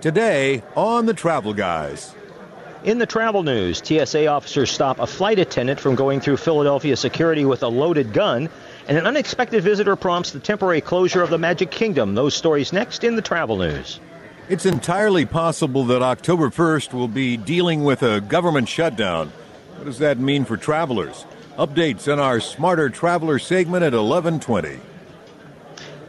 Today on the Travel Guys. In the travel news, TSA officers stop a flight attendant from going through Philadelphia security with a loaded gun, and an unexpected visitor prompts the temporary closure of the Magic Kingdom. Those stories next in the travel news. It's entirely possible that October 1st will be dealing with a government shutdown. What does that mean for travelers? Updates on our Smarter Traveler segment at 1120.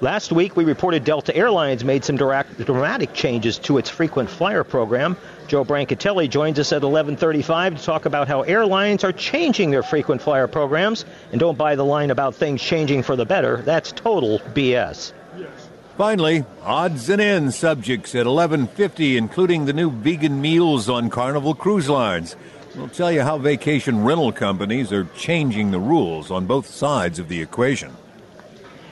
Last week, we reported Delta Airlines made some dramatic changes to its frequent flyer program. Joe Brancatelli joins us at 11:35 to talk about how airlines are changing their frequent flyer programs. And don't buy the line about things changing for the better. That's total BS. Finally, odds and ends subjects at 11:50, including the new vegan meals on Carnival Cruise Lines. We'll tell you how vacation rental companies are changing the rules on both sides of the equation.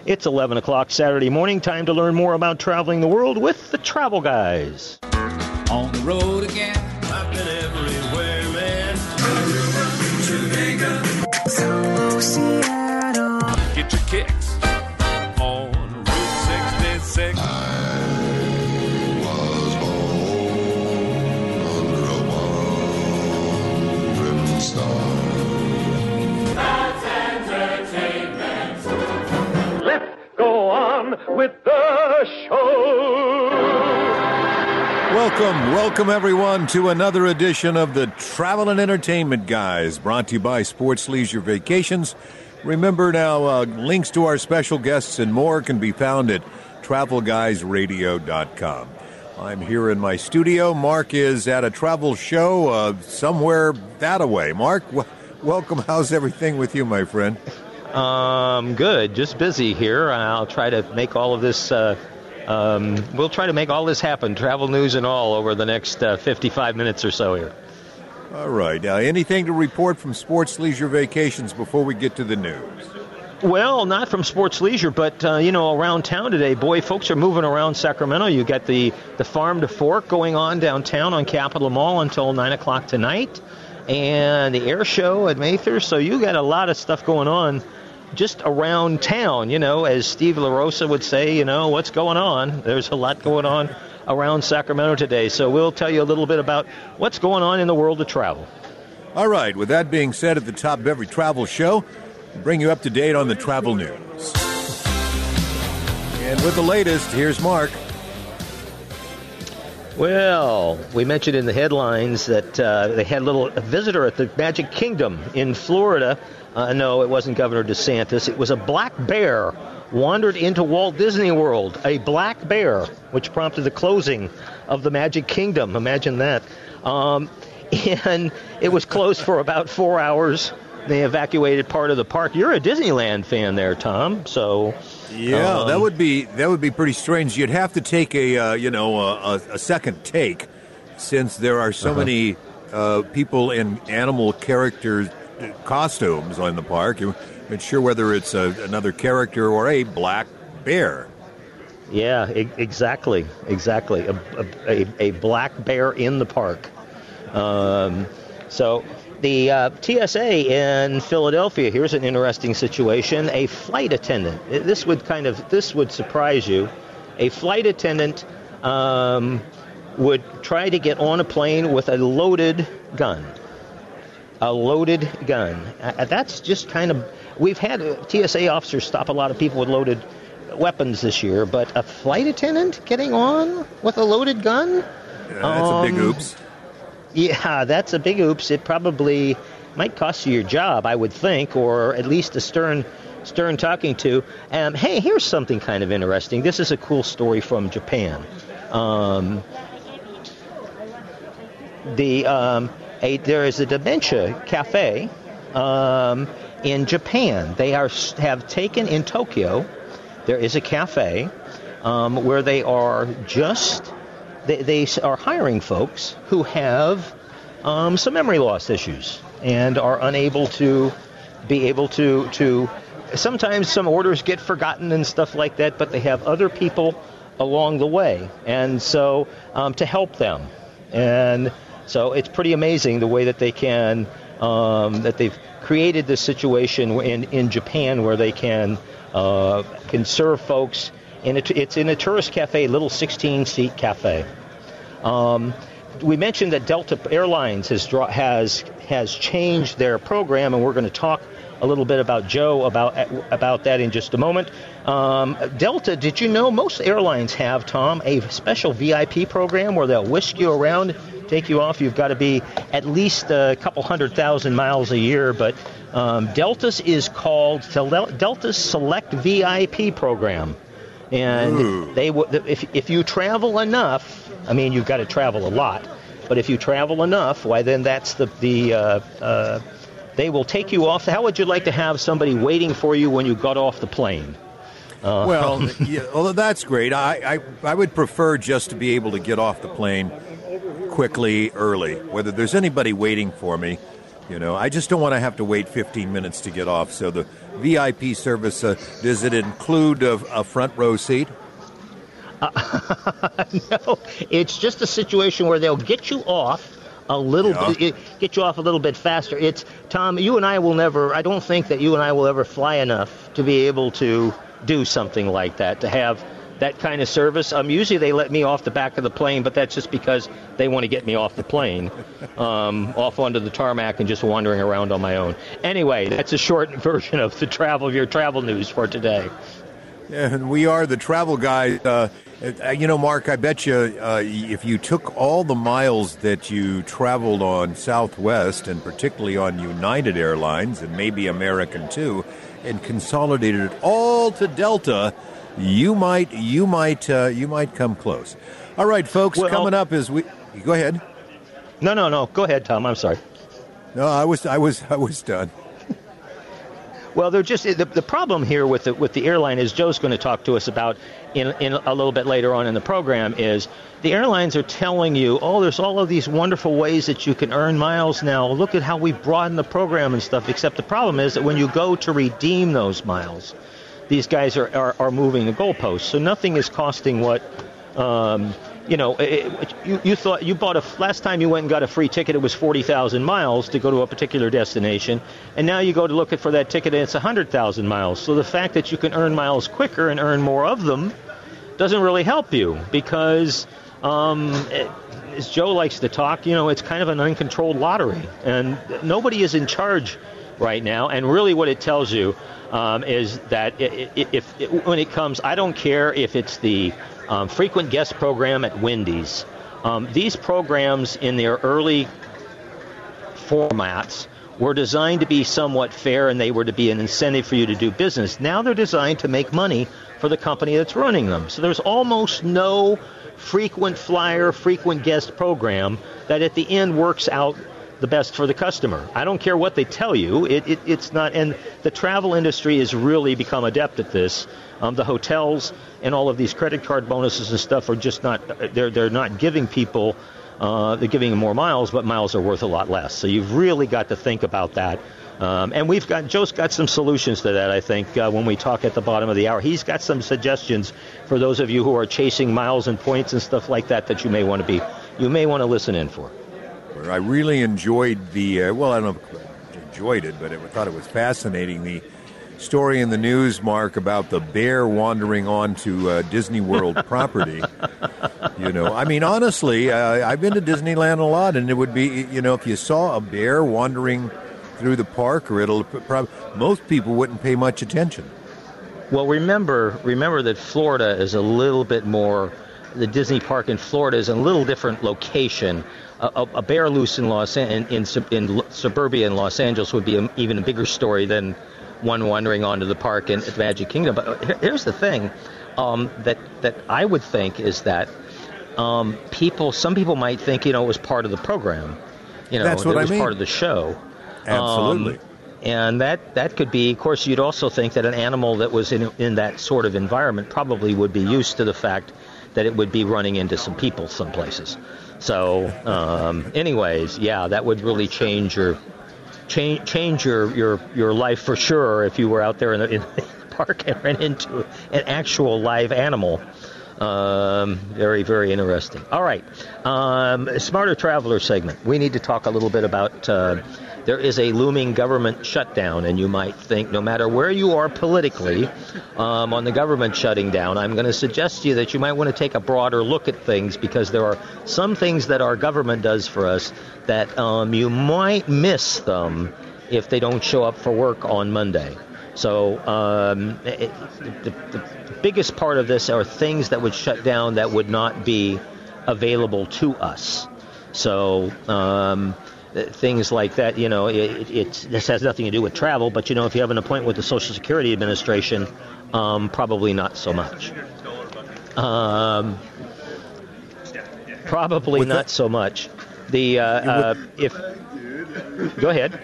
It's 11 o'clock Saturday morning. Time to learn more about traveling the world with the Travel Guys. On the road again. I've been everywhere, man. Get your kicks on Route 66. With the show. Welcome, welcome everyone to another edition of the Travel and Entertainment Guys, brought to you by Sports Leisure Vacations. Remember now, uh, links to our special guests and more can be found at travelguysradio.com. I'm here in my studio. Mark is at a travel show uh, somewhere that away. Mark, w- welcome. How's everything with you, my friend? Um, good. Just busy here. I'll try to make all of this. Uh, um, we'll try to make all this happen, travel news and all, over the next uh, 55 minutes or so here. All right. Uh, anything to report from Sports Leisure Vacations before we get to the news? Well, not from sports leisure, but uh, you know, around town today, boy, folks are moving around Sacramento. You got the the farm to fork going on downtown on Capitol Mall until nine o'clock tonight, and the air show at Mather. So you got a lot of stuff going on just around town. You know, as Steve LaRosa would say, you know, what's going on? There's a lot going on around Sacramento today. So we'll tell you a little bit about what's going on in the world of travel. All right. With that being said, at the top of every travel show, bring you up to date on the travel news. And with the latest, here's Mark. Well, we mentioned in the headlines that uh, they had a little visitor at the Magic Kingdom in Florida. Uh, no, it wasn't Governor DeSantis. It was a black bear wandered into Walt Disney World. A black bear, which prompted the closing of the Magic Kingdom. Imagine that. Um, and it was closed for about four hours. They evacuated part of the park. You're a Disneyland fan, there, Tom. So Yeah, Um, that would be that would be pretty strange. You'd have to take a uh, you know a, a, a second take, since there are so Uh-huh. many uh, people in animal character costumes on the park. You're not sure whether it's a, another character or a black bear. Yeah, e- exactly, exactly. A, a, a, a black bear in the park. Um, so the uh, TSA in Philadelphia. Here's an interesting situation. A flight attendant. This would kind of this would surprise you. A flight attendant um, would try to get on a plane with a loaded gun. A loaded gun. Uh, that's just kind of. We've had uh, TSA officers stop a lot of people with loaded weapons this year, but a flight attendant getting on with a loaded gun? Yeah, that's a big Um, oops. Yeah, that's a big oops. It probably might cost you your job, I would think, or at least a stern, stern talking to. Um, hey, here's something kind of interesting. This is a cool story from Japan. Um, the um, a, there is a dementia cafe um, in Japan. They are have taken in Tokyo. There is a cafe um, where they are just they, they are hiring folks who have um, some memory loss issues and are unable to be able to to sometimes some orders get forgotten and stuff like that but they have other people along the way. And so um, to help them. And so it's pretty amazing the way that they can um, that they've created this situation in, in Japan where they can uh, can serve folks in a, it's in a tourist cafe little 16 seat cafe Um, we mentioned that Delta Airlines has has has changed their program, and we're going to talk a little bit about Joe about about that in just a moment. Um, Delta, did you know most airlines have Tom a special VIP program where they'll whisk you around, take you off. You've got to be at least a couple hundred thousand miles a year, but um, Delta's is called Delta's Select VIP program. And Ooh. they if if you travel enough, I mean you've got to travel a lot, but if you travel enough, why then that's the the uh, uh, they will take you off. How would you like to have somebody waiting for you when you got off the plane? Uh, well, yeah, well, that's great. I, I I would prefer just to be able to get off the plane quickly, early. Whether there's anybody waiting for me, you know, I just don't want to have to wait 15 minutes to get off. So the VIP service, uh, does it include a, a front row seat? Uh, no, it's just a situation where they'll get you off a little yeah. bit, get you off a little bit faster. It's Tom. You and I will never. I don't think that you and I will ever fly enough to be able to do something like that. To have that kind of service. Um, usually they let me off the back of the plane, but that's just because they want to get me off the plane, um, off onto the tarmac and just wandering around on my own. Anyway, that's a short version of the travel of your travel news for today. And we are the travel guys. Uh, uh, you know, Mark, I bet you uh, if you took all the miles that you traveled on Southwest and particularly on United Airlines and maybe American too, and consolidated it all to Delta, you might you might uh, you might come close. All right, folks, well, coming up is we go ahead. No, no, no. Go ahead, Tom. I'm sorry. No, I was I was I was done. Well, they're just the, the problem here with the with the airline is Joe's going to talk to us about in, in a little bit later on in the program is the airlines are telling you, oh, there's all of these wonderful ways that you can earn miles now. Look at how we broaden the program and stuff. Except the problem is that when you go to redeem those miles, these guys are, are, are moving the goalposts. So nothing is costing what um, you know, it, you, you thought you bought a last time you went and got a free ticket, it was forty thousand miles to go to a particular destination, and now you go to look for that ticket and it's hundred thousand miles. So the fact that you can earn miles quicker and earn more of them doesn't really help you because, um, it, as Joe likes to talk, you know, it's kind of an uncontrolled lottery, and nobody is in charge right now. And really, what it tells you um, is that if, when it comes, I don't care if it's the um, frequent guest program at Wendy's. Um, these programs in their early formats were designed to be somewhat fair and they were to be an incentive for you to do business. Now they're designed to make money for the company that's running them. So there's almost no frequent flyer, frequent guest program that at the end works out the best for the customer. I don't care what they tell you. It, it, it's not, and the travel industry has really become adept at this. Um, the hotels and all of these credit card bonuses and stuff are just not. They're they're not giving people. Uh, they're giving them more miles, but miles are worth a lot less. So you've really got to think about that. Um, and we've got Joe's got some solutions to that. I think uh, when we talk at the bottom of the hour, he's got some suggestions for those of you who are chasing miles and points and stuff like that that you may want to be you may want to listen in for. I really enjoyed the uh, well, I don't know if enjoyed it, but I thought it was fascinating the story in the news, Mark, about the bear wandering onto uh, Disney World property. you know, I mean, honestly, uh, I've been to Disneyland a lot, and it would be, you know, if you saw a bear wandering through the park, or it'll probably most people wouldn't pay much attention. Well, remember, remember that Florida is a little bit more. The Disney park in Florida is a little different location. A, a bear loose in Los in, in, in suburbia in Los Angeles would be a, even a bigger story than one wandering onto the park in at Magic Kingdom. But here's the thing um, that that I would think is that um, people, some people might think, you know, it was part of the program. You know, That's what it was I mean. part of the show. Absolutely. Um, and that, that could be, of course, you'd also think that an animal that was in, in that sort of environment probably would be used to the fact that it would be running into some people some places. So, um, anyways, yeah, that would really change your change change your, your, your life for sure if you were out there in the, in the park and ran into an actual live animal. Um, very, very interesting. All right. Um, Smarter Traveler segment. We need to talk a little bit about uh, there is a looming government shutdown, and you might think, no matter where you are politically um, on the government shutting down, I'm going to suggest to you that you might want to take a broader look at things because there are some things that our government does for us that um, you might miss them if they don't show up for work on Monday. So um, it, the, the, biggest part of this are things that would shut down that would not be available to us. So um, things like that, you know, it, this has nothing to do with travel, but you know, if you have an appointment with the Social Security Administration, um, probably not so much. Um, probably with not so much. The uh, uh, if go ahead.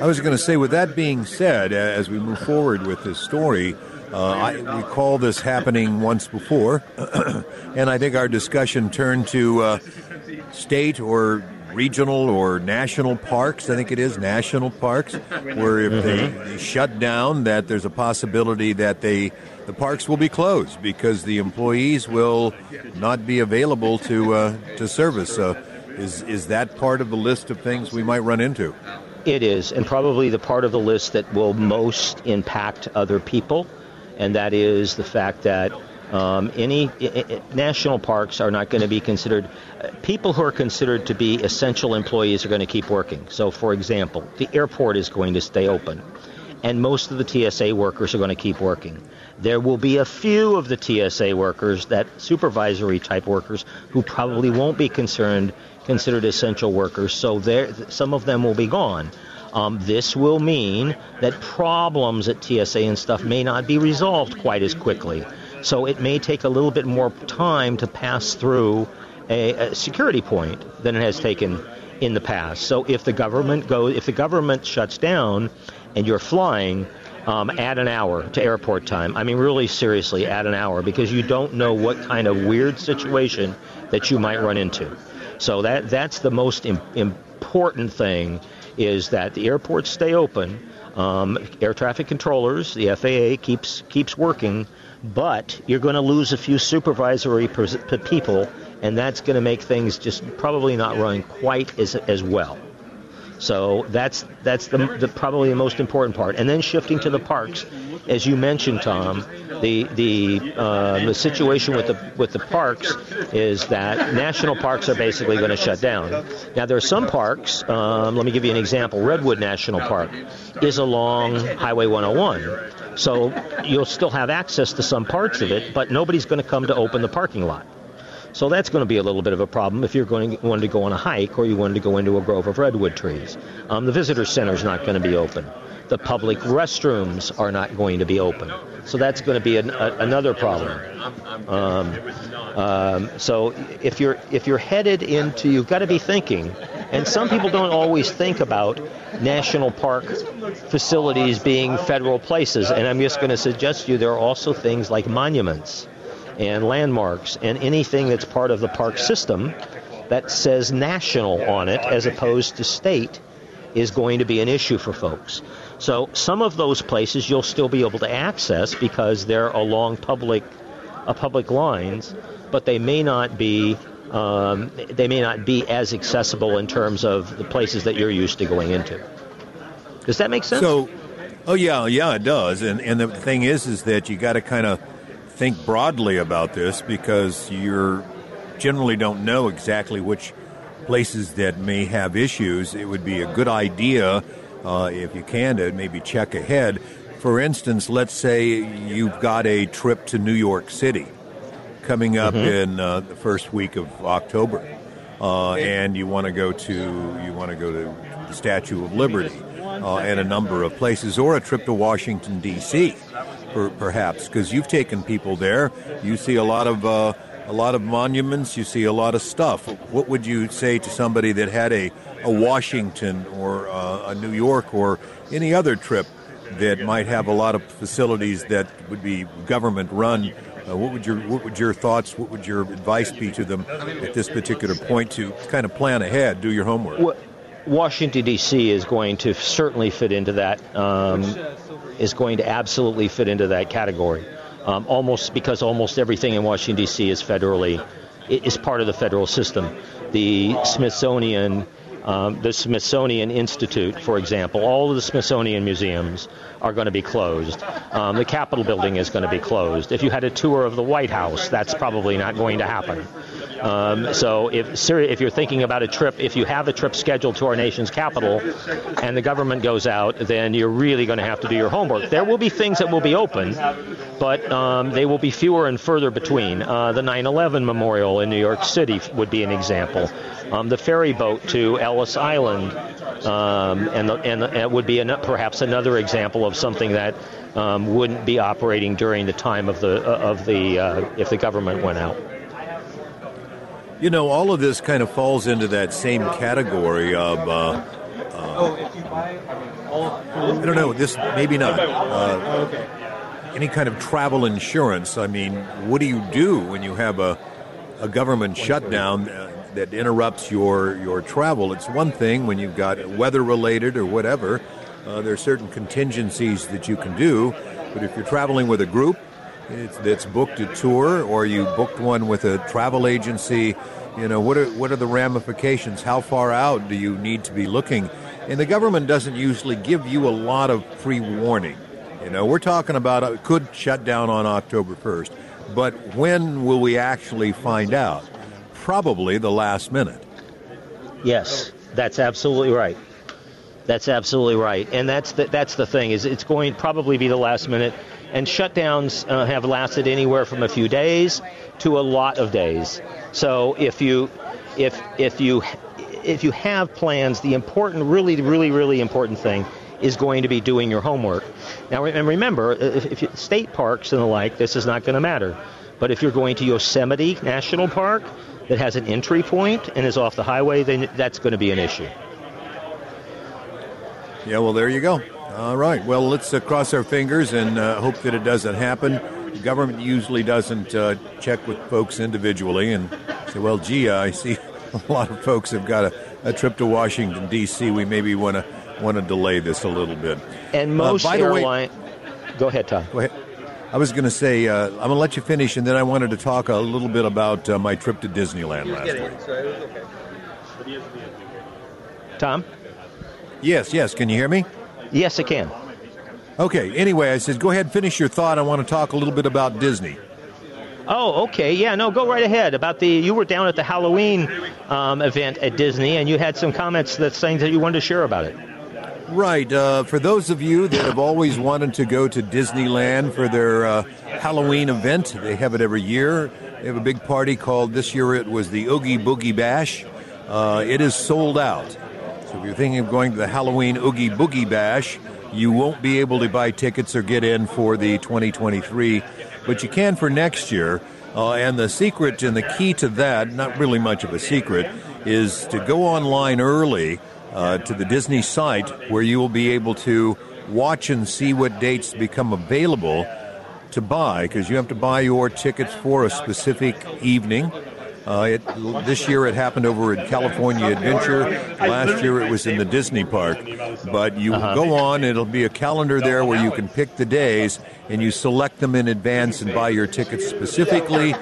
I was going to say, with that being said, as we move forward with this story, uh, I recall this happening once before, and I think our discussion turned to uh, state or regional or national parks. I think it is national parks, where if mm-hmm. they, they, shut down, that there's a possibility that they the parks will be closed because the employees will not be available to uh, to service. So, is is that part of the list of things we might run into? It is, and probably the part of the list that will most impact other people, and that is the fact that um, any national parks are not going to be considered. Uh, people who are considered to be essential employees are going to keep working. So, for example, the airport is going to stay open, and most of the TSA workers are going to keep working. There will be a few of the TSA workers, that supervisory type workers, who probably won't be concerned considered essential workers. So there, some of them will be gone. Um, this will mean that problems at TSA and stuff may not be resolved quite as quickly. So it may take a little bit more time to pass through a, a security point than it has taken in the past. So if the government goes, if the government shuts down, and you're flying, um, add an hour to airport time. I mean, really seriously, add an hour because you don't know what kind of weird situation that you might run into. So that that's the most Im- important thing is that the airports stay open. Um, air traffic controllers, the FAA keeps keeps working but you're going to lose a few supervisory people, and that's going to make things just probably not run quite as, as well. So that's that's the, the, probably the most important part. And then shifting to the parks, as you mentioned, Tom, the the uh, the situation with the with the parks is that national parks are basically going to shut down. Now there are some parks. Um, let me give you an example. Redwood National Park is along Highway 101. So you'll still have access to some parts of it, but nobody's going to come to open the parking lot. So that's going to be a little bit of a problem if you're going to, wanted to go on a hike or you wanted to go into a grove of redwood trees. Um, the visitor center is not going to be open. The public restrooms are not going to be open. So that's going to be an, a, another problem. Um, um, so if you're if you're headed into, you've got to be thinking. And some people don't always think about national park facilities being federal places. And I'm just going to suggest to you there are also things like monuments and landmarks and anything that's part of the park system that says national on it as opposed to state is going to be an issue for folks. So some of those places you'll still be able to access because they're along public uh, public lines, but they may not be um, they may not be as accessible in terms of the places that you're used to going into. Does that make sense? So, oh yeah, yeah, it does. And and the thing is, is that you got to kind of think broadly about this because you're generally don't know exactly which places that may have issues. It would be a good idea uh, if you can, to maybe check ahead. For instance, let's say you've got a trip to New York City coming up mm-hmm. in uh, the first week of October, uh, and you want to go to you want to go to the Statue of Liberty uh, and a number of places, or a trip to Washington D.C. Per, perhaps because you've taken people there. You see a lot of uh, a lot of monuments. You see a lot of stuff. What would you say to somebody that had a a Washington or uh, a New York or any other trip that might have a lot of facilities that would be government run. Uh, what would your what would your thoughts? What would your advice be to them at this particular point to kind of plan ahead, do your homework? Well, Washington D.C. is going to certainly fit into that. Um, is going to absolutely fit into that category. Um, almost because almost everything in Washington D.C. is federally is part of the federal system. The Smithsonian Um, the Smithsonian Institute, for example, all of the Smithsonian museums are going to be closed. Um, the Capitol building is going to be closed. If you had a tour of the White House, that's probably not going to happen. Um, so if if you're thinking about a trip, if you have a trip scheduled to our nation's capital, and the government goes out, then you're really going to have to do your homework. There will be things that will be open, but um, they will be fewer and further between. Uh, the 9/11 memorial in New York City would be an example. Um, the ferry boat to Ellis Island, um, and, the, and, the, and, would be an, perhaps another example of something that um, wouldn't be operating during the time of the uh, of the uh, if the government went out. You know, all of this kind of falls into that same category of. Uh, oh, if you buy, I all. I don't know. This maybe not. Uh, okay. Any kind of travel insurance. I mean, what do you do when you have a a government shutdown uh, that interrupts your your travel? It's one thing when you've got weather related or whatever. Uh, there are certain contingencies that you can do, but if you're traveling with a group that's booked a tour or you booked one with a travel agency, you know, what are, what are the ramifications? How far out do you need to be looking? And the government doesn't usually give you a lot of pre warning. You know, we're talking about it could shut down on October 1st, but when will we actually find out? Probably the last minute. Yes, that's absolutely right. That's absolutely right, and that's the, that's the thing is it's going probably be the last minute and shutdowns uh, have lasted anywhere from a few days to a lot of days. So if you if if you if you have plans, the important, really, really, really important thing is going to be doing your homework. Now, and remember, if, if you, state parks and the like, this is not going to matter. But if you're going to Yosemite National Park that has an entry point and is off the highway, then that's going to be an issue. Yeah, well, there you go. All right. Well, let's uh, cross our fingers and uh, hope that it doesn't happen. The government usually doesn't uh, check with folks individually and say, well, gee, I see a lot of folks have got a, a trip to Washington, D.C. We maybe want to want to delay this a little bit. And uh, most airline. Go ahead, Tom. Go ahead. I was going to say, uh, I'm going to let you finish, and then I wanted to talk a little bit about uh, my trip to Disneyland last week. Tom? Yes, yes. Can you hear me? Yes, I can. Okay. Anyway, I said, go ahead, finish your thought. I want to talk a little bit about Disney. Oh, okay. Yeah, no, go right ahead. About the you were down at the Halloween um, event at Disney, and you had some comments that things that you wanted to share about it. Right. Uh, for those of you that have always wanted to go to Disneyland for their uh, Halloween event, they have it every year. They have a big party called this year. It was the Oogie Boogie Bash. Uh, it is sold out. So if you're thinking of going to the Halloween Oogie Boogie Bash, you won't be able to buy tickets or get in for the 2023, but you can for next year. Uh, and the secret and the key to that, not really much of a secret, is to go online early uh, to the Disney site where you will be able to watch and see what dates become available to buy because you have to buy your tickets for a specific evening uh, it, this year it happened over at California Adventure. Last year it was in the Disney park. But you uh-huh. go on, it'll be a calendar there where you can pick the days and you select them in advance and buy your tickets specifically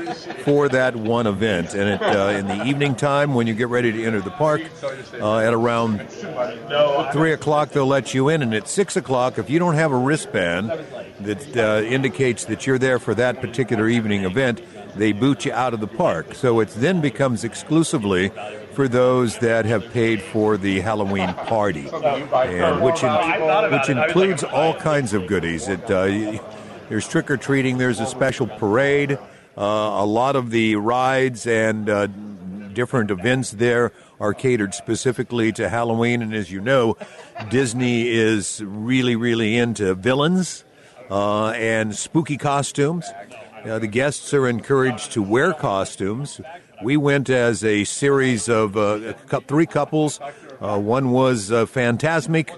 for that one event. And it, uh, in the evening time, when you get ready to enter the park, uh, at around 3 o'clock, they'll let you in. And at 6 o'clock, if you don't have a wristband that uh, indicates that you're there for that particular evening event, they boot you out of the park. So it then becomes exclusively for those that have paid for the Halloween party, and which in, which includes all kinds of goodies. It uh, there's trick or treating. There's a special parade. Uh, a lot of the rides and uh, different events there are catered specifically to Halloween. And as you know, Disney is really, really into villains uh, and spooky costumes. Uh, the guests are encouraged to wear costumes. We went as a series of uh, three couples. Uh, one was uh, Fantasmic,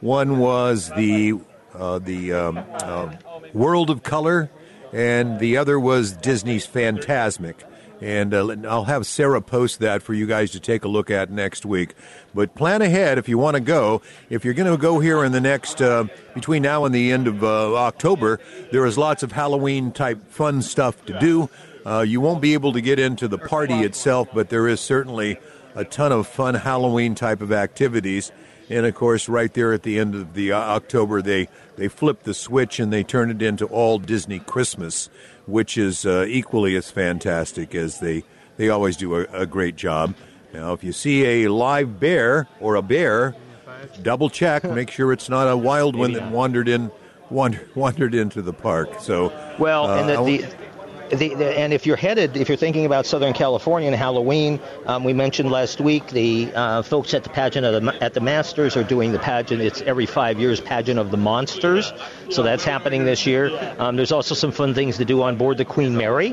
one was the uh, the um, uh, World of Color, and the other was Disney's Fantasmic. And uh, I'll have Sarah post that for you guys to take a look at next week. But plan ahead if you want to go. If you're going to go here in the next, uh, between now and the end of uh, October, there is lots of Halloween type fun stuff to do. Uh, you won't be able to get into the party itself, but there is certainly a ton of fun Halloween type of activities. And of course, right there at the end of the uh, October, they they flip the switch and they turn it into all Disney Christmas, which is uh, equally as fantastic as they they always do a, a great job. Now, if you see a live bear or a bear, double check, make sure it's not a wild one that wandered in wandered, wandered into the park. So Well, uh, and the, the, the, the, and if you're headed, if you're thinking about Southern California and Halloween, um, we mentioned last week the uh, folks at the pageant of the, at the Masters are doing the pageant. It's every five years pageant of the monsters, so that's happening this year. Um, there's also some fun things to do on board the Queen Mary,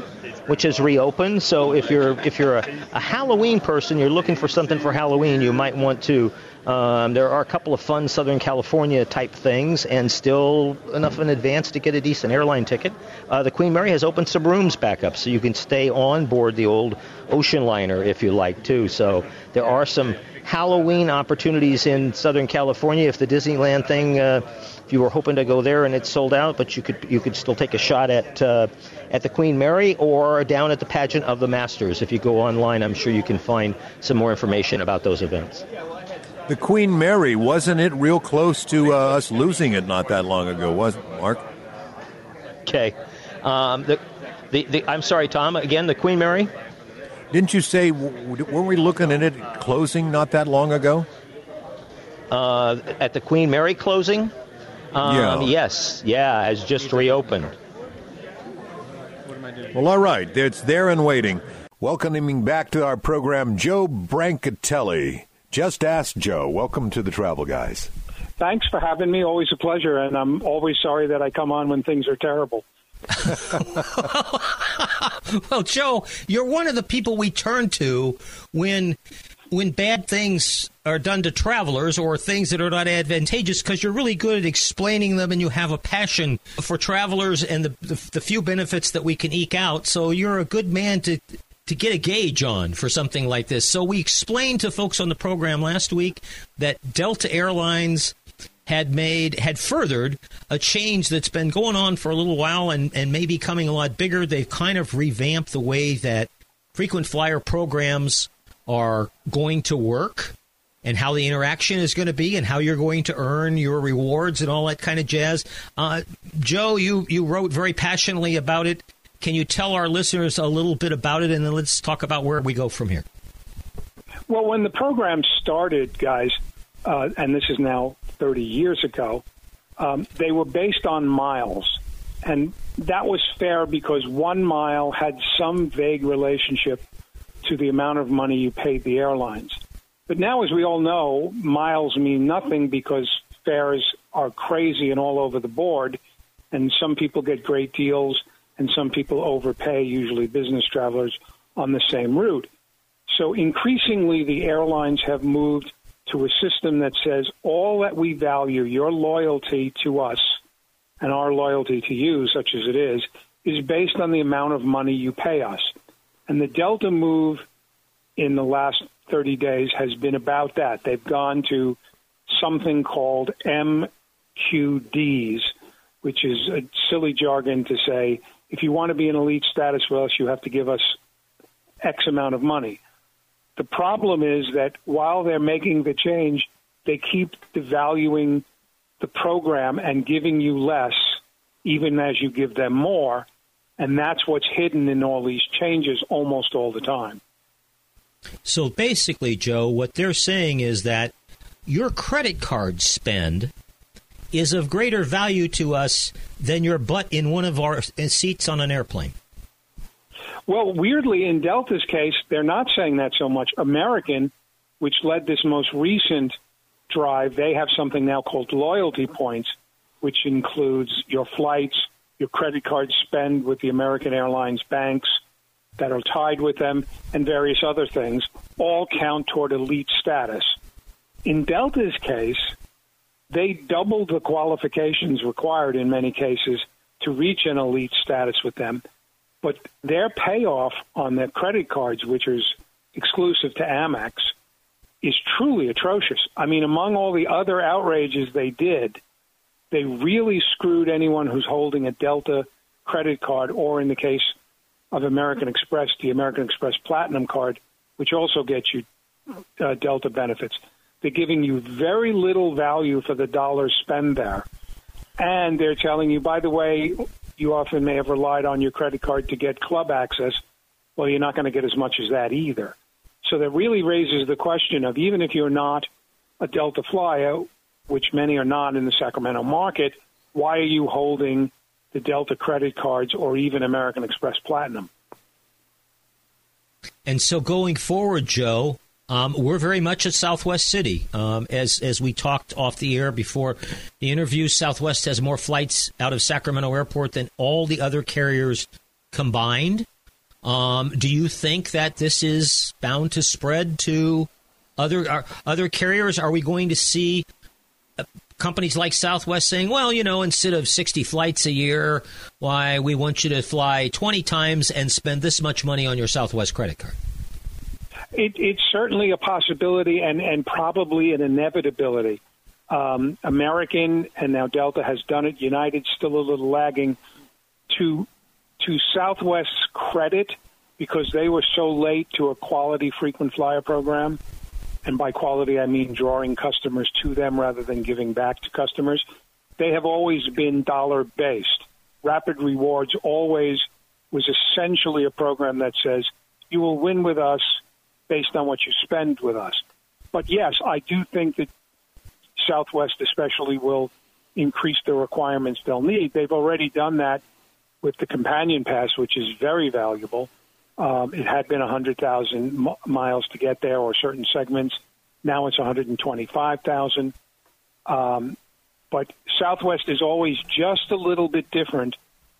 which has reopened. So if you're if you're a, a Halloween person, you're looking for something for Halloween, you might want to. Um, there are a couple of fun Southern California type things, and still enough in advance to get a decent airline ticket. Uh, the Queen Mary has opened some rooms back up, so you can stay on board the old ocean liner if you like too. So there are some Halloween opportunities in Southern California. If the Disneyland thing, uh, if you were hoping to go there and it's sold out, but you could you could still take a shot at uh, at the Queen Mary or down at the pageant of the Masters. If you go online, I'm sure you can find some more information about those events. The Queen Mary wasn't it real close to uh, us losing it not that long ago, was it, Mark? Okay. Um, the, the, the, I'm sorry, Tom. Again, the Queen Mary. Didn't you say w- weren't we looking at it closing not that long ago? Uh, at the Queen Mary closing. Um, Yeah. Yes. Yeah, has just reopened. Well, all right. It's there and waiting. Welcoming back to our program, Joe Brancatelli. Just ask Joe. Welcome to the Travel Guys. Thanks for having me. Always a pleasure, and I'm always sorry that I come on when things are terrible. Well, Joe, you're one of the people we turn to when when bad things are done to travelers or things that are not advantageous because you're really good at explaining them and you have a passion for travelers and the, the, the few benefits that we can eke out. So you're a good man to to get a gauge on for something like this. So we explained to folks on the program last week that Delta Airlines had made had furthered a change that's been going on for a little while and, and maybe becoming a lot bigger. They've kind of revamped the way that frequent flyer programs are going to work and how the interaction is going to be and how you're going to earn your rewards and all that kind of jazz. Uh, Joe, you, you wrote very passionately about it. Can you tell our listeners a little bit about it and then let's talk about where we go from here? Well, when the program started, guys, uh, and this is now 30 years ago, um, they were based on miles. And that was fair because one mile had some vague relationship to the amount of money you paid the airlines. But now, as we all know, miles mean nothing because fares are crazy and all over the board. And some people get great deals and some people overpay, usually business travelers, on the same route. So increasingly, the airlines have moved to a system that says all that we value, your loyalty to us and our loyalty to you, such as it is, is based on the amount of money you pay us. And the Delta move in the last 30 days has been about that. They've gone to something called MQDs, which is a silly jargon to say if you want to be an elite status with us, you have to give us X amount of money. The problem is that while they're making the change, they keep devaluing the program and giving you less, even as you give them more. And that's what's hidden in all these changes almost all the time. So basically, Joe, what they're saying is that your credit card spend is of greater value to us than your butt in one of our seats on an airplane. Well, weirdly, in Delta's case, they're not saying that so much. American, which led this most recent drive, they have something now called loyalty points, which includes your flights, your credit card spend with the American Airlines banks that are tied with them, and various other things, all count toward elite status. In Delta's case, they doubled the qualifications required in many cases to reach an elite status with them. But their payoff on their credit cards, which is exclusive to Amex, is truly atrocious. I mean, among all the other outrages they did, they really screwed anyone who's holding a Delta credit card, or in the case of American Express, the American Express Platinum card, which also gets you uh, Delta benefits. They're giving you very little value for the dollars spent there. And they're telling you, by the way, you often may have relied on your credit card to get club access. Well, you're not going to get as much as that either. So that really raises the question of even if you're not a Delta flyer, which many are not in the Sacramento market, why are you holding the Delta credit cards or even American Express Platinum? And so going forward, Joe, um, we're very much at Southwest City. Um, as as we talked off the air before the interview, Southwest has more flights out of Sacramento Airport than all the other carriers combined. Um, do you think that this is bound to spread to other uh, other carriers? Are we going to see uh, companies like Southwest saying, "Well, you know, instead of sixty flights a year, why we want you to fly twenty times and spend this much money on your Southwest credit card"? It, it's certainly a possibility and, and probably an inevitability. Um, American and now Delta has done it. United still a little lagging. To to Southwest's credit, because they were so late to a quality frequent flyer program, and by quality I mean drawing customers to them rather than giving back to customers. They have always been dollar based. Rapid Rewards always was essentially a program that says you will win with us based on what you spend with us. But yes, I do think that Southwest especially will increase the requirements they'll need. They've already done that with the companion pass, which is very valuable. Um, it had been 100,000 m- miles to get there, or certain segments. Now it's 125,000. Um, but Southwest is always just a little bit different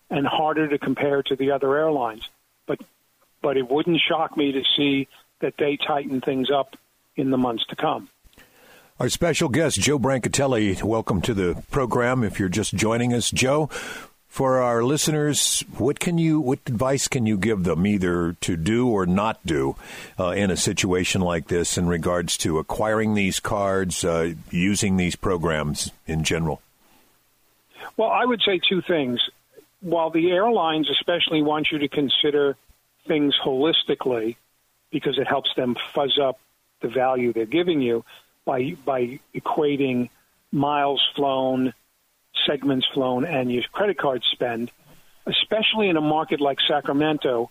and harder to compare to the other airlines. But but it wouldn't shock me to see that they tighten things up in the months to come. Our special guest, Joe Brancatelli, welcome to the program. If you're just joining us, Joe, for our listeners, what can you, what advice can you give them, either to do or not do, uh, in a situation like this, in regards to acquiring these cards, uh, using these programs in general? Well, I would say two things. While the airlines especially want you to consider things holistically, because it helps them fuzz up the value they're giving you by by equating miles flown, segments flown, and your credit card spend, especially in a market like Sacramento,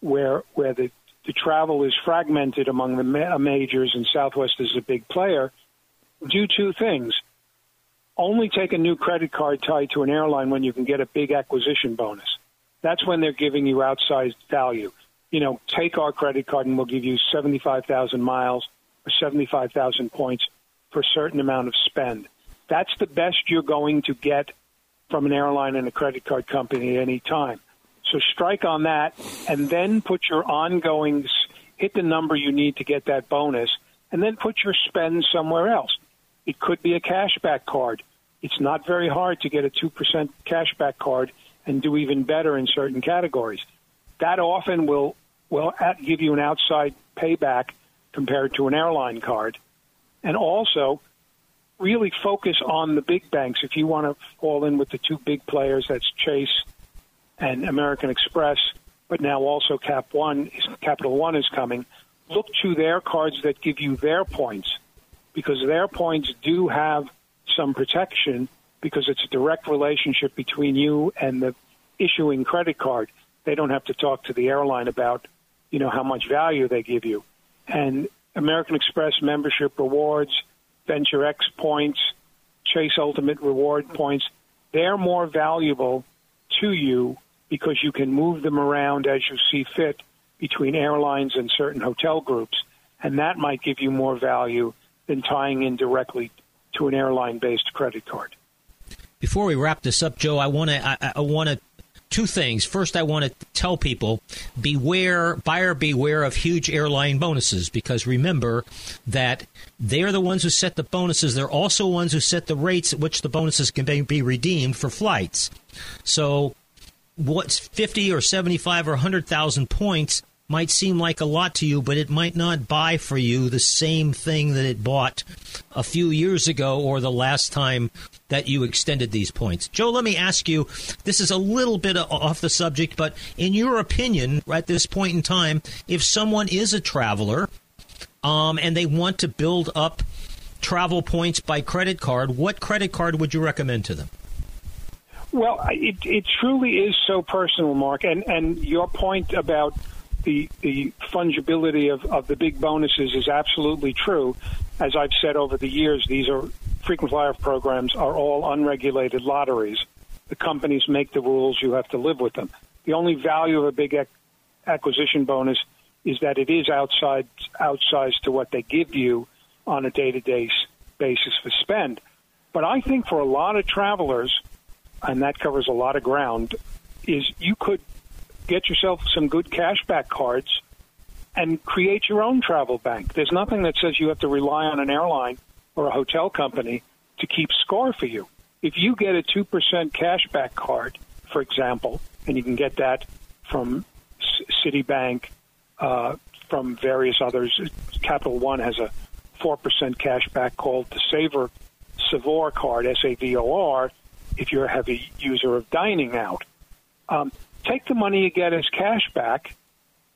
where where the the travel is fragmented among the ma- majors and Southwest is a big player. Do two things. Only take a new credit card tied to an airline when you can get a big acquisition bonus. That's when they're giving you outsized value you know, take our credit card and we'll give you 75,000 miles or 75,000 points for a certain amount of spend. That's the best you're going to get from an airline and a credit card company at any time. So strike on that and then put your ongoing, hit the number you need to get that bonus, and then put your spend somewhere else. It could be a cashback card. It's not very hard to get a 2% cashback card and do even better in certain categories. That often will will give you an outside payback compared to an airline card. And also, really focus on the big banks. If you want to fall in with the two big players, that's Chase and American Express, but now also Cap One, Capital One is coming. Look to their cards that give you their points, because their points do have some protection because it's a direct relationship between you and the issuing credit card. They don't have to talk to the airline about you know how much value they give you. And American Express membership rewards, Venture X points, Chase Ultimate Reward points, they're more valuable to you because you can move them around as you see fit between airlines and certain hotel groups. And that might give you more value than tying in directly to an airline based credit card. Before we wrap this up, Joe, I want to I, I want to two things. First, I want to tell people beware, buyer beware of huge airline bonuses because remember that they're the ones who set the bonuses. They're also ones who set the rates at which the bonuses can be redeemed for flights. So, what's 50 or 75 or 100,000 points might seem like a lot to you, but it might not buy for you the same thing that it bought a few years ago or the last time that you extended these points. Joe, let me ask you this is a little bit off the subject, but in your opinion, at this point in time, if someone is a traveler, um, and they want to build up travel points by credit card, what credit card would you recommend to them? Well, it, it truly is so personal, Mark. And, and your point about the, the fungibility of, of the big bonuses is absolutely true. As I've said over the years, these are frequent flyer programs are all unregulated lotteries. The companies make the rules, you have to live with them. The only value of a big ac- acquisition bonus is that it is outside outsized to what they give you on a day-to-day basis for spend. But I think for a lot of travelers, and that covers a lot of ground, is you could get yourself some good cashback cards and create your own travel bank. There's nothing that says you have to rely on an airline or a hotel company to keep score for you. If you get a 2% cashback card, for example, and you can get that from Citibank, uh, from various others, Capital One has a 4% cashback called the Savor Savor card, S A V O R, if you're a heavy user of dining out. Um, take the money you get as cash back,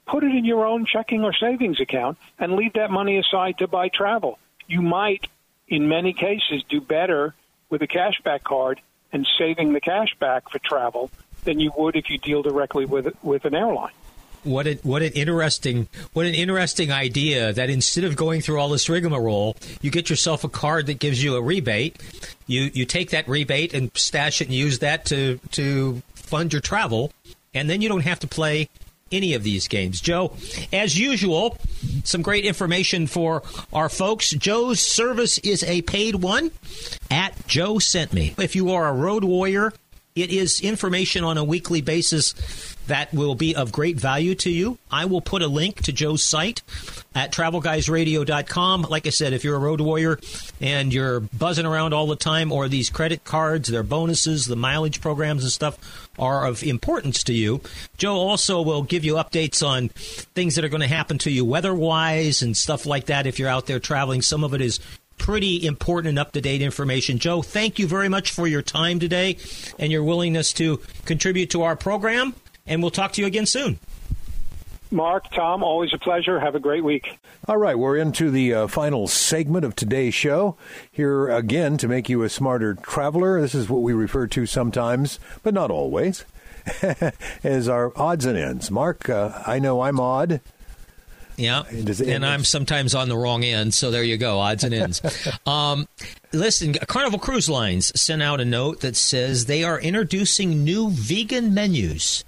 put it in your own checking or savings account, and leave that money aside to buy travel. You might, in many cases, do better with a cashback card and saving the cash back for travel than you would if you deal directly with with an airline what an what an interesting what an interesting idea that instead of going through all this rigmarole, you get yourself a card that gives you a rebate. You you take that rebate and stash it and use that to to fund your travel, and then you don't have to play any of these games. Joe, as usual, some great information for our folks. Joe's service is a paid one at Joe Sent Me. If you are a road warrior, it is information on a weekly basis that will be of great value to you. I will put a link to Joe's site at travelguysradio.com. Like I said, if you're a road warrior and you're buzzing around all the time, or these credit cards, their bonuses, the mileage programs and stuff are of importance to you, Joe also will give you updates on things that are going to happen to you weather wise and stuff like that if you're out there traveling. Some of it is pretty important and up to date information. Joe, thank you very much for your time today and your willingness to contribute to our program and we'll talk to you again soon. Mark, Tom, always a pleasure. Have a great week. All right, we're into the uh, final segment of today's show. Here again to make you a smarter traveler. This is what we refer to sometimes, but not always, as our odds and ends. Mark, uh, I know I'm odd. Yeah, and I'm sometimes on the wrong end, so there you go, odds and ends. um, listen, Carnival Cruise Lines sent out a note that says they are introducing new vegan menus.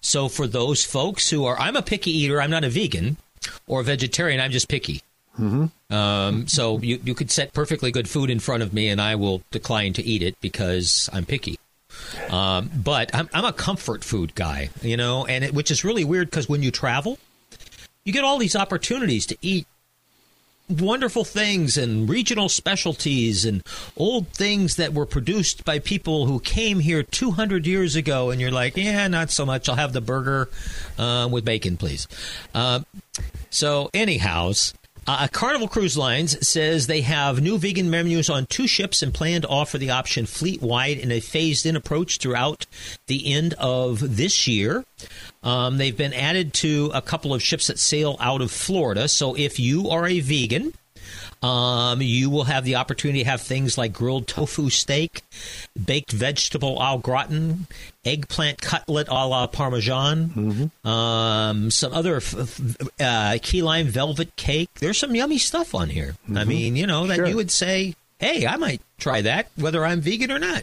So for those folks who are, I'm a picky eater, I'm not a vegan or a vegetarian, I'm just picky. Mm-hmm. Um, so you, you could set perfectly good food in front of me, and I will decline to eat it because I'm picky. Um, but I'm, I'm a comfort food guy, you know, and it, which is really weird because when you travel – you get all these opportunities to eat wonderful things and regional specialties and old things that were produced by people who came here 200 years ago and you're like yeah not so much. I'll have the burger uh, with bacon please. Uh, so anyhows uh, Carnival Cruise Lines says they have new vegan menus on two ships and plan to offer the option fleet wide in a phased in approach throughout the end of this year. Um, they've been added to a couple of ships that sail out of Florida. So if you are a vegan, um, you will have the opportunity to have things like grilled tofu steak, baked vegetable au gratin, eggplant cutlet a la Parmesan, mm-hmm. um, some other uh, key lime velvet cake. There's some yummy stuff on here. Mm-hmm. I mean, you know, that sure. you would say, hey, I might try that, whether I'm vegan or not.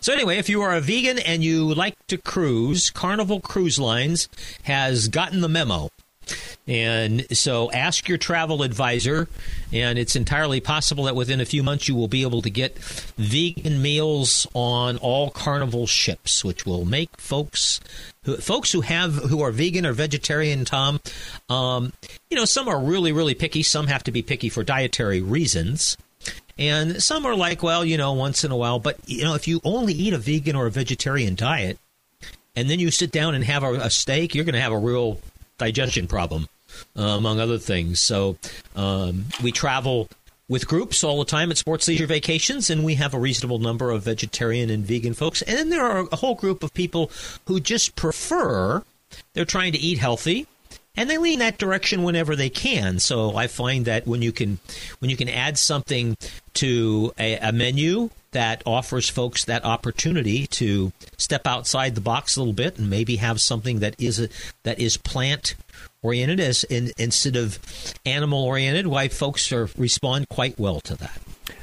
So, anyway, if you are a vegan and you like to cruise, Carnival Cruise Lines has gotten the memo. And so ask your travel advisor, and it's entirely possible that within a few months you will be able to get vegan meals on all Carnival ships, which will make folks who, folks who have who are vegan or vegetarian, Tom, um, you know, some are really really picky. Some have to be picky for dietary reasons. And some are like, well, you know, once in a while. But, you know, if you only eat a vegan or a vegetarian diet, and then you sit down and have a, a steak, you're going to have a real digestion problem, uh, among other things. So um, we travel with groups all the time at Sports Leisure Vacations, and we have a reasonable number of vegetarian and vegan folks. And then there are a whole group of people who just prefer, they're trying to eat healthy and they lean that direction whenever they can. So I find that when you can when you can add something to a, a menu that offers folks that opportunity to step outside the box a little bit and maybe have something that is a, that is plant oriented as in, instead of animal oriented, why folks are respond quite well to that.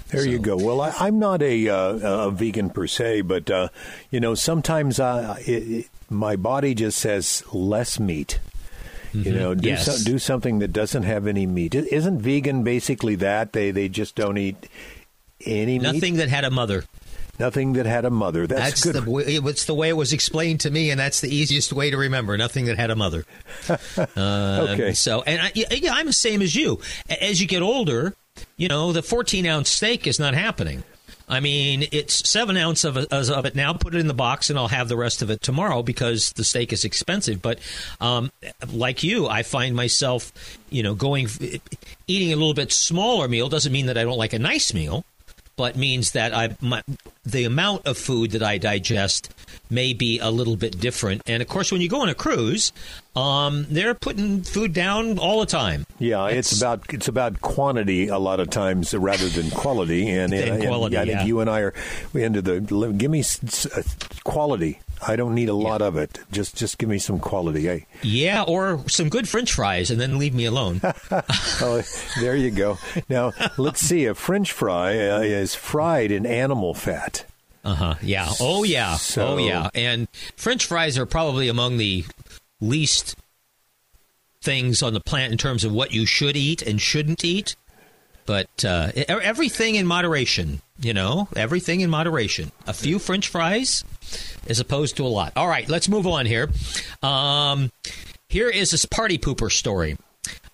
There so. you go. Well, I, am not a, uh, a vegan per se, but uh, you know, sometimes I, it, it, my body just says less meat. Mm-hmm. You know, do yes. so, do something that doesn't have any meat. Isn't vegan basically that they they just don't eat any nothing meat? that had a mother. Nothing that had a mother. That's, that's good. The, it's the way it was explained to me, and that's the easiest way to remember. Nothing that had a mother. uh, okay. So, and I, yeah, I'm the same as you. As you get older, you know, the 14 ounce steak is not happening. I mean, it's seven ounce of, of it now. Put it in the box, and I'll have the rest of it tomorrow because the steak is expensive. But um, like you, I find myself, you know, going eating a little bit smaller meal doesn't mean that I don't like a nice meal but means that I my, the amount of food that I digest may be a little bit different. And of course, when you go on a cruise, um, they're putting food down all the time. Yeah, it's, it's, about it's about quantity a lot of times rather than quality. And, and, quality, and yeah, I think you and I are we into the give me quality. I don't need a lot yeah. of it. Just just give me some quality. Eh? Yeah, or some good French fries, and then leave me alone. oh, there you go. Now let's see. A French fry uh, is fried in animal fat. Uh huh. Yeah. Oh yeah. So, oh yeah. And French fries are probably among the least things on the planet in terms of what you should eat and shouldn't eat. But uh, everything in moderation, you know, everything in moderation. A few French fries as opposed to a lot. All right, let's move on here. Um, here is this party pooper story.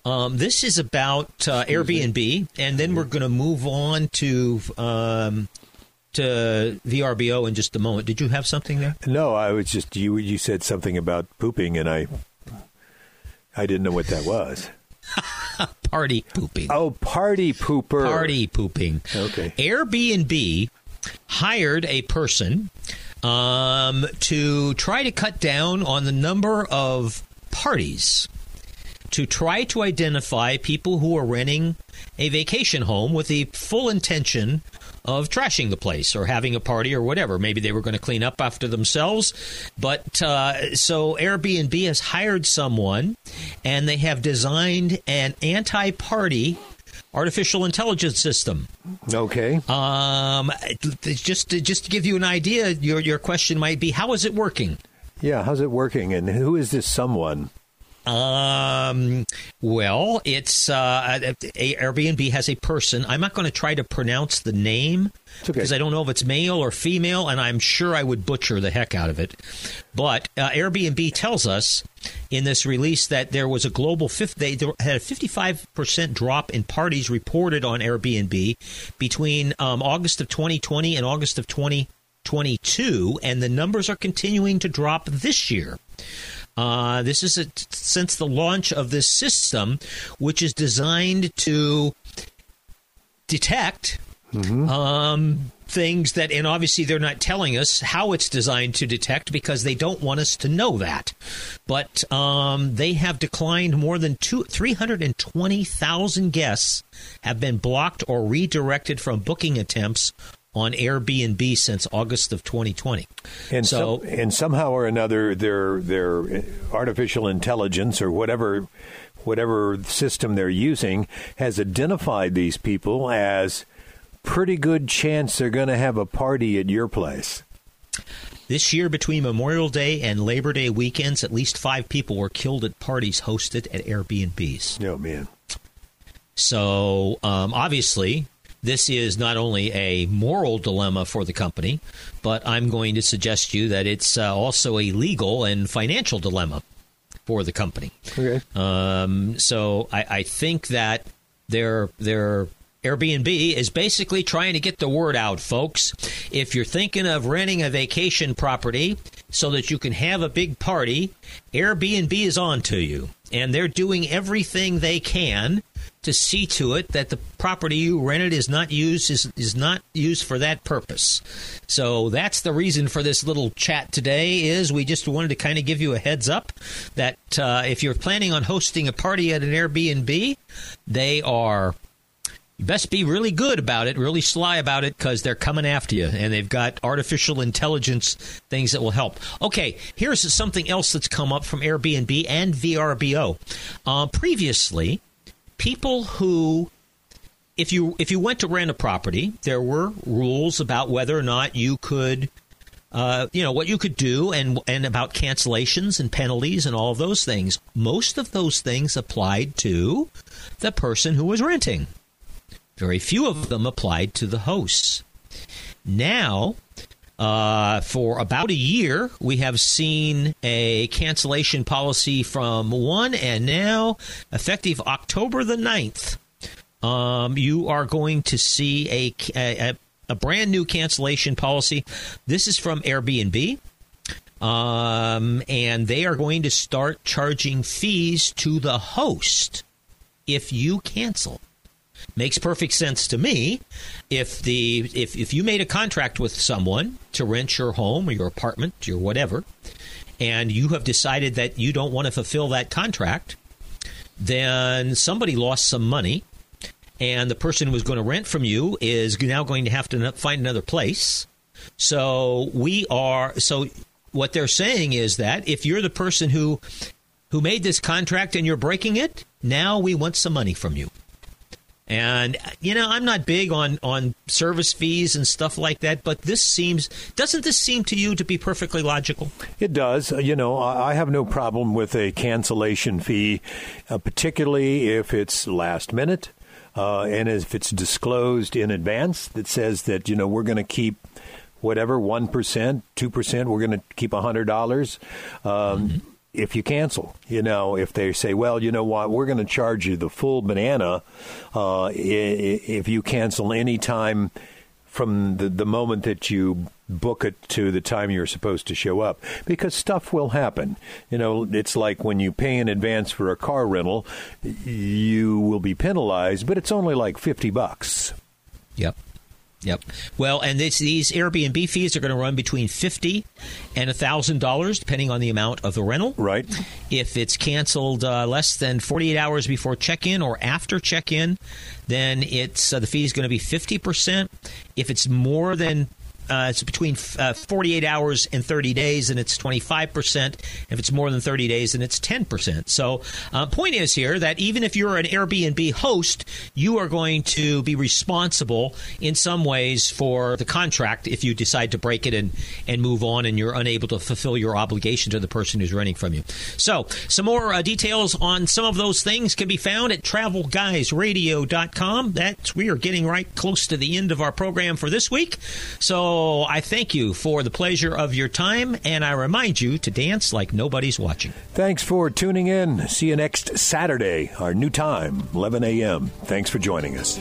Um, this is about uh, Airbnb, and then we're going to move on to um, to VRBO in just a moment. Did you have something there? No, I was just you. You said something about pooping, and I I didn't know what that was. party pooping. Oh, party pooper. Party pooping. Okay. Airbnb hired a person um, to try to cut down on the number of parties to try to identify people who are renting a vacation home with the full intention of trashing the place or having a party or whatever. Maybe they were going to clean up after themselves. But uh, so Airbnb has hired someone and they have designed an anti party artificial intelligence system. Okay. Um, just to, just to give you an idea, your your question might be, how is it working? Yeah, how's it working, and who is this someone? Um, well, it's uh, Airbnb has a person. I'm not going to try to pronounce the name okay. because I don't know if it's male or female, and I'm sure I would butcher the heck out of it. But uh, Airbnb tells us in this release that there was a global fifth. They had a 55 percent drop in parties reported on Airbnb between um, August of 2020 and August of 2022, and the numbers are continuing to drop this year. Uh, this is a, since the launch of this system, which is designed to detect mm-hmm. um, things that, and obviously they're not telling us how it's designed to detect because they don't want us to know that. But um, they have declined more than two, 320,000 guests have been blocked or redirected from booking attempts on Airbnb since August of 2020. And so, some, and somehow or another, their their artificial intelligence or whatever whatever system they're using has identified these people as pretty good chance they're going to have a party at your place. This year, between Memorial Day and Labor Day weekends, at least five people were killed at parties hosted at Airbnbs. Oh, man. So, um, obviously, this is not only a moral dilemma for the company, but I'm going to suggest to you that it's uh, also a legal and financial dilemma for the company. Okay. Um, so I, I think that their their Airbnb is basically trying to get the word out, folks. If you're thinking of renting a vacation property so that you can have a big party, Airbnb is on to you. And they're doing everything they can to see to it that the property you rented is not used is, is not used for that purpose. So that's the reason for this little chat today is we just wanted to kind of give you a heads up that uh, if you're planning on hosting a party at an Airbnb, they are you best be really good about it, really sly about it, because they're coming after you, and they've got artificial intelligence things that will help. Okay, here's something else that's come up from Airbnb and VRBO. Uh, previously, people who if you if you went to rent a property, there were rules about whether or not you could uh, you know what you could do and and about cancellations and penalties and all of those things. Most of those things applied to the person who was renting. Very few of them applied to the hosts. Now, uh, for about a year, we have seen a cancellation policy from one, and now, effective October the 9th, um, you are going to see a, a, a, brand new cancellation policy. This is from Airbnb. Um, and they are going to start charging fees to the host if you cancel makes perfect sense to me. If the if if you made a contract with someone to rent your home or your apartment, or whatever, and you have decided that you don't want to fulfill that contract, then somebody lost some money, and the person who was going to rent from you is now going to have to find another place. So we are so what they're saying is that if you're the person who who made this contract and you're breaking it, now we want some money from you. And you know, I'm not big on on service fees and stuff like that, but this seems doesn't this seem to you to be perfectly logical? It does. Uh, you know, I have no problem with a cancellation fee, uh, particularly if it's last minute. Uh, and if it's disclosed in advance that says that you know we're going to keep whatever one percent, two percent, we're going to keep a hundred dollars. Um, mm-hmm if you cancel. You know, if they say, well, you know what, we're going to charge you the full banana uh, if you cancel any time from the, the moment that you book it to the time you're supposed to show up because stuff will happen. You know, it's like when you pay in advance for a car rental, you will be penalized, but it's only like 50 bucks. Yep. Yep. Well, and this, these Airbnb fees are going to run between fifty and thousand dollars, depending on the amount of the rental. Right. If it's canceled uh, less than forty eight hours before check in or after check in, then it's uh, the fee is going to be fifty percent. If it's more than uh, it's between uh, 48 hours and 30 days, and it's 25%. If it's more than 30 days, then it's 10%. So, uh, point is here that even if you're an Airbnb host, you are going to be responsible in some ways for the contract if you decide to break it and, and move on and you're unable to fulfill your obligation to the person who's renting from you. So, some more uh, details on some of those things can be found at travelguysradio.com. That's we are getting right close to the end of our program for this week. So, Oh, I thank you for the pleasure of your time, and I remind you to dance like nobody's watching. Thanks for tuning in. See you next Saturday, our new time, 11 a.m. Thanks for joining us.